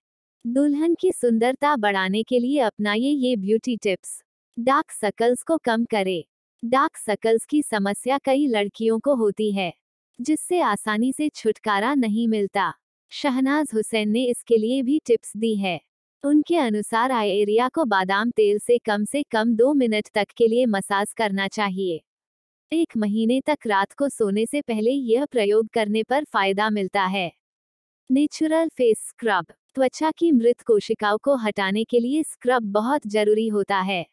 दुल्हन की सुंदरता बढ़ाने के लिए अपनाइए ये ब्यूटी टिप्स। डार्क सकल्स को कम करें। डार्क सकल्स की समस्या कई लड़कियों को होती है, जिससे आसानी से छुटकारा नहीं मिलता। शहनाज हुसैन ने इसके लिए भी टिप्स दी है। उनके अनुसार आई एरिया को बादाम तेल से कम से कम दो मिनट तक के लिए मसाज करना चाहिए। एक महीने तक रात को सोने से पहले यह प्रयोग करने पर फ़ायदा मिलता है। नेचुरल फेस स्क्रब, त्वचा की मृत कोशिकाओं को हटाने के लिए स्क्रब बहुत ज़रूरी होता है।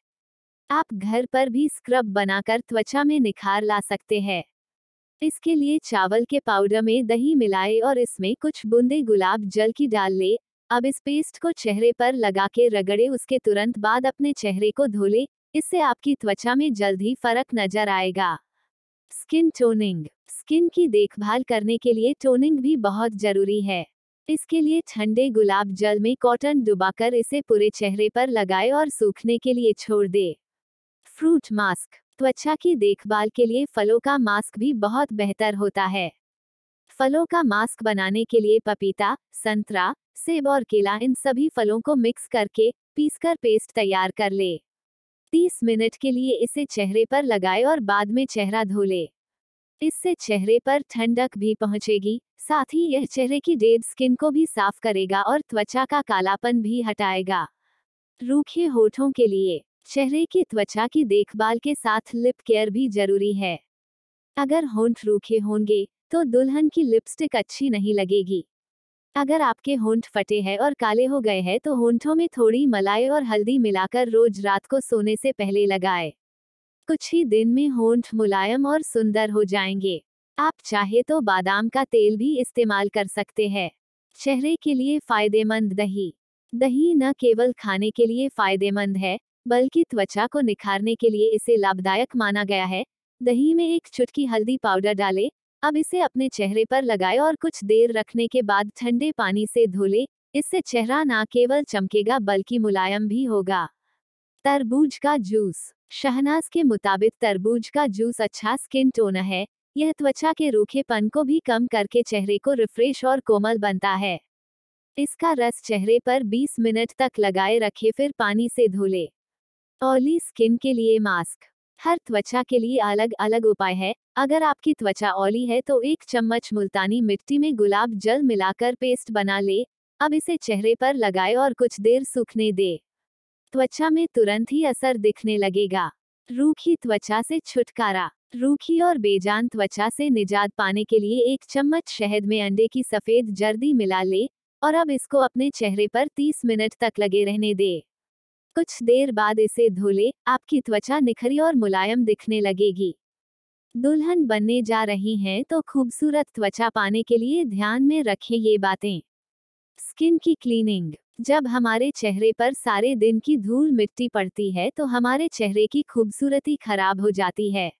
आप घर पर भी स्क्रब बनाकर त्वचा में निखार ला सकते हैं। इसके लिए चावल के पाउडर में दही मिलाए और इसमें कुछ बूंदे गुलाब जल की डाल ले। अब इस पेस्ट को चेहरे पर लगा के रगड़े उसके तुरंत बाद अपने चेहरे को धो ले इससे आपकी त्वचा में जल्द ही फ़र्क नज़र आएगा। Skin toning. स्किन की देखभाल करने के लिए टोनिंग भी बहुत ज़रूरी है। इसके लिए ठंडे गुलाब जल में कॉटन डुबाकर इसे पूरे चेहरे पर लगाए और सूखने के लिए छोड़ दे। Fruit mask. त्वचा की देखभाल के लिए फलों का मास्क भी बहुत बेहतर होता है। फलों का मास्क बनाने के लिए पपीता, संतरा, सेब और केला इन सभी फलों को मिक्स करके पीसकर पेस्ट तैयार कर ले। 30 मिनट के लिए इसे चेहरे पर लगाए और बाद में चेहरा धो ले। इससे चेहरे पर ठंडक भी पहुंचेगी, साथ ही यह चेहरे की डेड स्किन को भी साफ़ करेगा और त्वचा का कालापन भी हटाएगा। रूखे होठों के लिए चेहरे की त्वचा की देखभाल के साथ लिप केयर भी ज़रूरी है। अगर होंठ रूखे होंगे तो दुल्हन की लिपस्टिक अच्छी नहीं लगेगी। अगर आपके होंठ फटे हैं और काले हो गए हैं तो होंठों में थोड़ी मलाई और हल्दी मिलाकर रोज रात को सोने से पहले लगाए। कुछ ही दिन में होंठ मुलायम और सुंदर हो जाएँगे। आप चाहे तो बादाम का तेल भी इस्तेमाल कर सकते हैं। चेहरे के लिए फ़ायदेमंद दही। दही न केवल खाने के लिए फ़ायदेमंद है, बल्कि त्वचा को निखारने के लिए इसे लाभदायक माना गया है। दही में एक चुटकी हल्दी पाउडर डालें अब इसे अपने चेहरे पर लगाए और कुछ देर रखने के बाद ठंडे पानी से धोले, इससे चेहरा न केवल चमकेगा बल्कि मुलायम भी होगा। तरबूज का जूस। शहनाज के मुताबिक तरबूज का जूस अच्छा स्किन टोन है, यह त्वचा के रूखेपन को भी कम करके चेहरे को रिफ्रेश और कोमल बनता है। इसका रस चेहरे पर 20 मिनट तक लगाए रखे फिर पानी से धोले। ऑयली स्किन के लिए मास्क। हर त्वचा के लिए अलग अलग उपाय है। अगर आपकी त्वचा ऑयली है तो एक चम्मच मुल्तानी मिट्टी में गुलाब जल मिलाकर पेस्ट बना ले। अब इसे चेहरे पर लगाए और कुछ देर सूखने दे। त्वचा में तुरंत ही असर दिखने लगेगा। रूखी त्वचा से छुटकारा। रूखी और बेजान त्वचा से निजात पाने के लिए एक चम्मच शहद में अंडे की सफ़ेद जर्दी मिला ले और अब इसको अपने चेहरे पर 30 मिनट तक लगे रहने दे। कुछ देर बाद इसे धोले, आपकी त्वचा निखरी और मुलायम दिखने लगेगी। दुल्हन बनने जा रही हैं तो खूबसूरत त्वचा पाने के लिए ध्यान में रखें ये बातें। स्किन की क्लीनिंग। जब हमारे चेहरे पर सारे दिन की धूल मिट्टी पड़ती है तो हमारे चेहरे की खूबसूरती खराब हो जाती है।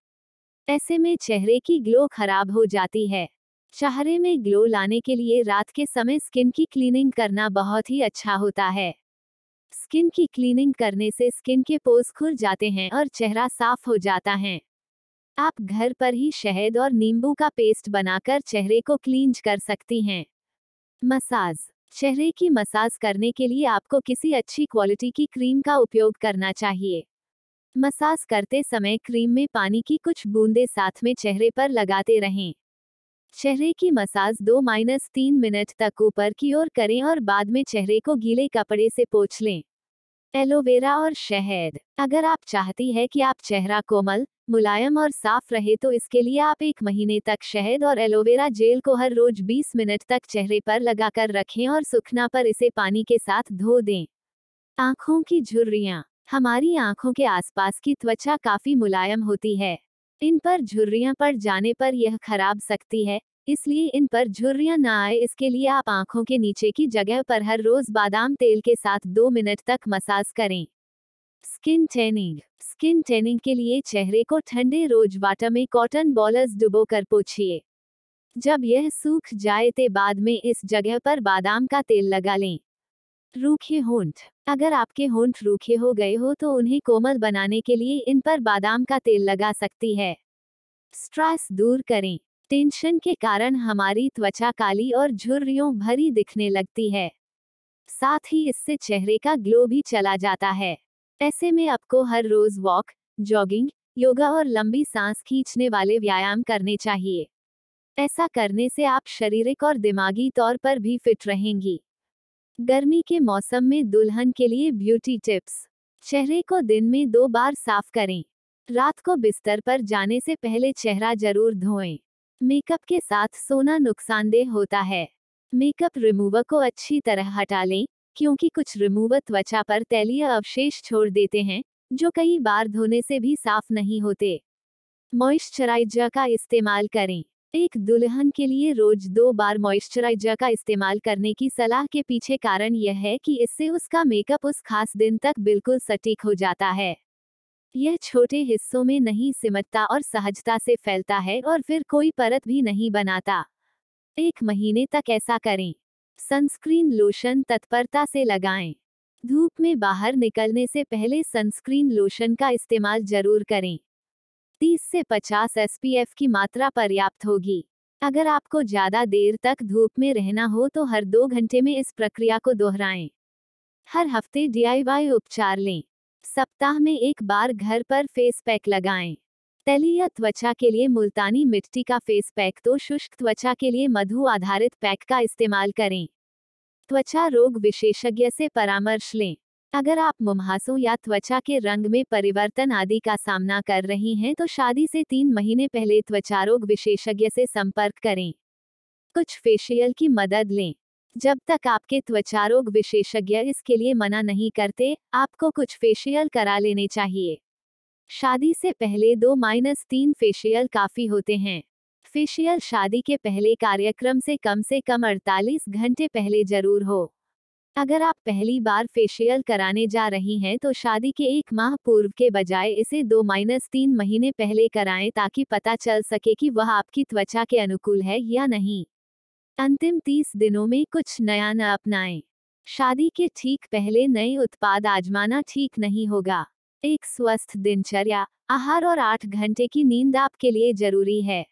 ऐसे में चेहरे की ग्लो खराब हो जाती है। चेहरे में ग्लो लाने के लिए रात के समय स्किन की क्लीनिंग करना बहुत ही अच्छा होता है। स्किन की क्लीनिंग करने से स्किन के पोज खुल जाते हैं और चेहरा साफ़ हो जाता है। आप घर पर ही शहद और नींबू का पेस्ट बनाकर चेहरे को क्लींज कर सकती हैं। मसाज चेहरे की मसाज करने के लिए आपको किसी अच्छी क्वालिटी की क्रीम का उपयोग करना चाहिए। मसाज करते समय क्रीम में पानी की कुछ बूंदे साथ में चेहरे पर लगाते रहें। चेहरे की मसाज दो माइनस तीन मिनट तक ऊपर की ओर करें और बाद में चेहरे को गीले कपड़े से पोछ लें। एलोवेरा और शहद। अगर आप चाहती है कि आप चेहरा कोमल, मुलायम और साफ़ रहे तो इसके लिए आप एक महीने तक शहद और एलोवेरा जेल को हर रोज 20 मिनट तक चेहरे पर लगाकर रखें और सुखना पर इसे पानी के साथ धो दें। आँखों की झुर्रियाँ। हमारी आँखों के आसपास की त्वचा काफ़ी मुलायम होती है। इन पर झुर्रियाँ पड़ जाने पर यह खराब सकती है, इसलिए इन पर झुर्रियाँ न आए इसके लिए आप आँखों के नीचे की जगह पर हर रोज बादाम तेल के साथ दो मिनट तक मसाज करें। स्किन टेनिंग स्किन टेनिंग के लिए चेहरे को ठंडे रोज वाटर में कॉटन बॉलर्स डुबो कर पोछिए। जब यह सूख जाए ते बाद में इस जगह पर बादाम का तेल लगा लें। रूखे होंठ। अगर आपके होंठ रूखे हो गए हो तो उन्हें कोमल बनाने के लिए इन पर बादाम का तेल लगा सकती है। स्ट्रेस दूर करें। टेंशन के कारण हमारी त्वचा काली और झुर्रियों भरी दिखने लगती है। साथ ही इससे चेहरे का ग्लो भी चला जाता है। ऐसे में आपको हर रोज वॉक, जॉगिंग, योगा और लंबी सांस खींचने वाले व्यायाम करने चाहिए। ऐसा करने से आप शारीरिक और दिमागी तौर पर भी फिट रहेंगी। गर्मी के मौसम में दुल्हन के लिए ब्यूटी टिप्स। चेहरे को दिन में दो बार साफ़ करें। रात को बिस्तर पर जाने से पहले चेहरा ज़रूर धोएँ। मेकअप के साथ सोना नुकसानदेह होता है। मेकअप रिमूवर को अच्छी तरह हटा लें, क्योंकि कुछ रिमूवर त्वचा पर तैलीय अवशेष छोड़ देते हैं, जो कई बार धोने से भी साफ़ नहीं होते। मॉइस्चराइजर का इस्तेमाल करें। एक दुल्हन के लिए रोज दो बार मॉइस्चराइजर का इस्तेमाल करने की सलाह के पीछे कारण यह है कि इससे उसका मेकअप उस खास दिन तक बिल्कुल सटीक हो जाता है। यह छोटे हिस्सों में नहीं, सिमटता और सहजता से फैलता है और फिर कोई परत भी नहीं बनाता। एक महीने तक ऐसा करें। सनस्क्रीन लोशन तत्परता से लगाएँ। धूप में बाहर निकलने से पहले सनस्क्रीन लोशन का इस्तेमाल ज़रूर करें। 30 से 50 एसपीएफ की मात्रा पर्याप्त होगी। अगर आपको ज़्यादा देर तक धूप में रहना हो तो हर दो घंटे में इस प्रक्रिया को दोहराएँ। हर हफ़्ते डीआईवाई उपचार लें। सप्ताह में एक बार घर पर फेस पैक लगाएँ। या त्वचा के लिए मुल्तानी मिट्टी का फेस पैक तो शुष्क त्वचा के लिए मधु आधारित पैक का इस्तेमाल करें। त्वचा रोग विशेषज्ञ से परामर्श लें। अगर आप मुमहासों या त्वचा के रंग में परिवर्तन आदि का सामना कर रही हैं तो शादी से तीन महीने पहले त्वचा रोग विशेषज्ञ से संपर्क करें। कुछ फेशियल की मदद लें। जब तक आपके त्वचा रोग विशेषज्ञ इसके लिए मना नहीं करते, आपको कुछ फेशियल करा लेने चाहिए। शादी से पहले दो माइनस तीन फेशियल काफ़ी होते हैं। फेशियल शादी के पहले कार्यक्रम से कम से कम 48 घंटे पहले ज़रूर हो। अगर आप पहली बार फेशियल कराने जा रही हैं तो शादी के एक माह पूर्व के बजाय इसे दो माइनस तीन महीने पहले कराएँ ताकि पता चल सके कि वह आपकी त्वचा के अनुकूल है या नहीं। अंतिम तीस दिनों में कुछ नया न अपनाएँ। शादी के ठीक पहले नए उत्पाद आजमाना ठीक नहीं होगा। एक स्वस्थ दिनचर्या, आहार और आठ घंटे की नींद आपके लिए ज़रूरी है।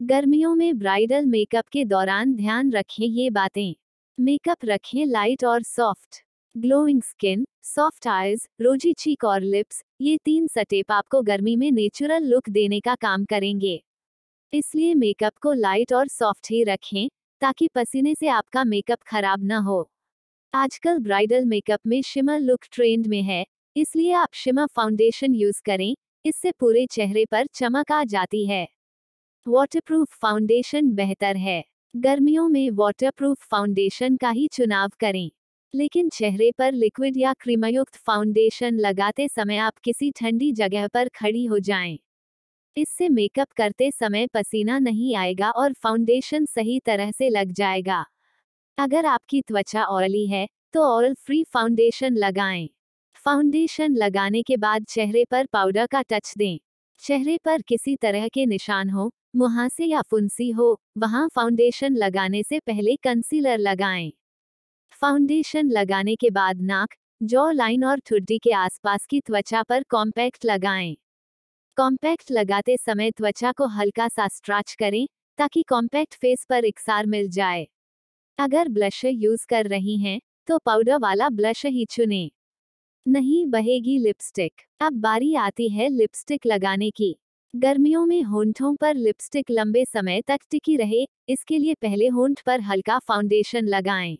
गर्मियों में ब्राइडल मेकअप के दौरान ध्यान रखें ये बातें। मेकअप रखें लाइट और soft. Glowing skin, soft eyes, rosy cheek और लिप्स, ये तीन सटेप आपको गर्मी में नेचुरल लुक देने का काम करेंगे। इसलिए मेकअप को लाइट और सॉफ्ट ही रखें, ताकि पसीने से आपका मेकअप खराब न हो। आजकल ब्राइडल मेकअप में शिमर लुक ट्रेंड में है, इसलिए आप शिमर फाउंडेशन यूज़ करें, इससे पूरे चेहरे पर चमक आ जाती है। वाटरप्रूफ फाउंडेशन बेहतर है। गर्मियों में वाटरप्रूफ फाउंडेशन का ही चुनाव करें लेकिन चेहरे पर लिक्विड या क्रीमयुक्त फाउंडेशन लगाते समय आप किसी ठंडी जगह पर खड़ी हो जाएँ। इससे मेकअप करते समय पसीना नहीं आएगा और फाउंडेशन सही तरह से लग जाएगा अगर आपकी त्वचा ऑयली है तो ऑयल फ्री फाउंडेशन लगाएँ। फाउंडेशन लगाने के बाद चेहरे पर पाउडर का टच दें चेहरे पर किसी तरह के निशान हो मुहासे या फुंसी हो, वहाँ फाउंडेशन लगाने से पहले कंसीलर लगाएँ। फाउंडेशन लगाने के बाद नाक, जॉ लाइन और ठुड्डी के आसपास की त्वचा पर कॉम्पैक्ट लगाएँ। कॉम्पैक्ट लगाते समय त्वचा को हल्का सा स्ट्राच करें, ताकि कॉम्पैक्ट फेस पर इकसार मिल जाए अगर ब्लश यूज़ कर रही हैं तो पाउडर वाला ब्लश ही चुनें नहीं बहेगी लिपस्टिक अब बारी आती है लिपस्टिक लगाने की गर्मियों में होंठों पर लिपस्टिक लंबे समय तक टिकी रहे, इसके लिए पहले होंठ पर हल्का फाउंडेशन लगाएँ।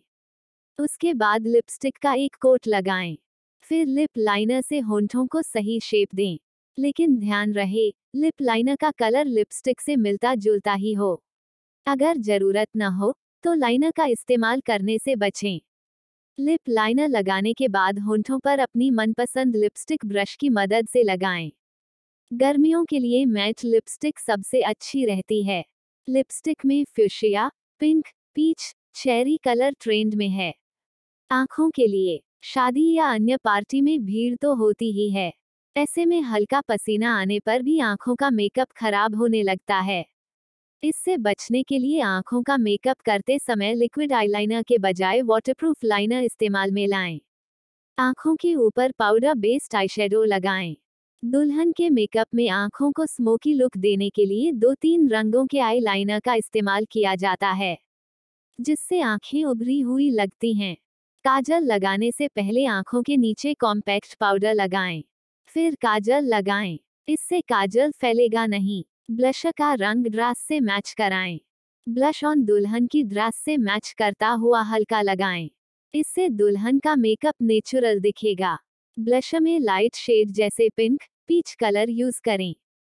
उसके बाद लिपस्टिक का एक कोट लगाएँ। फिर लिप लाइनर से होंठों को सही शेप दें लेकिन ध्यान रहे, लिप लाइनर का कलर लिपस्टिक से मिलता जुलता ही हो अगर ज़रूरत न हो तो लाइनर का इस्तेमाल करने से बचें लिप लाइनर लगाने के बाद होंठों पर अपनी मनपसंद लिपस्टिक ब्रश की मदद से लगाएँ गर्मियों के लिए मैट लिपस्टिक सबसे अच्छी रहती है लिपस्टिक में fuchsia pink, peach, cherry colour trend में है आँखों के लिए, शादी या अन्य पार्टी में भीड़ तो होती ही है ऐसे में हल्का पसीना आने पर भी आँखों का मेकअप खराब होने लगता है इससे बचने के लिए आँखों का मेकअप करते समय लिक्विड आईलाइनर के बजाय वाटरप्रूफ लाइनर इस्तेमाल में लाएँ। आँखों के ऊपर पाउडर बेस्ड आईशैडो लगाएँ। दुल्हन के मेकअप में आँखों को स्मोकी लुक देने के लिए दो तीन रंगों के आई लाइनर का इस्तेमाल किया जाता है, जिससे आँखें उभरी हुई लगती हैं। काजल लगाने से पहले आँखों के नीचे कॉम्पैक्ट पाउडर लगाएँ, फिर काजल लगाएँ, इससे काजल फैलेगा नहीं। ब्लश का रंग ड्रास से मैच कराएँ। ब्लश ऑन दुल्हन की ड्रास से मैच करता हुआ हल्का लगाएँ, इससे दुल्हन का मेकअप नेचुरल दिखेगा। ब्लश में लाइट शेड जैसे पिंक पीच कलर यूज़ करें।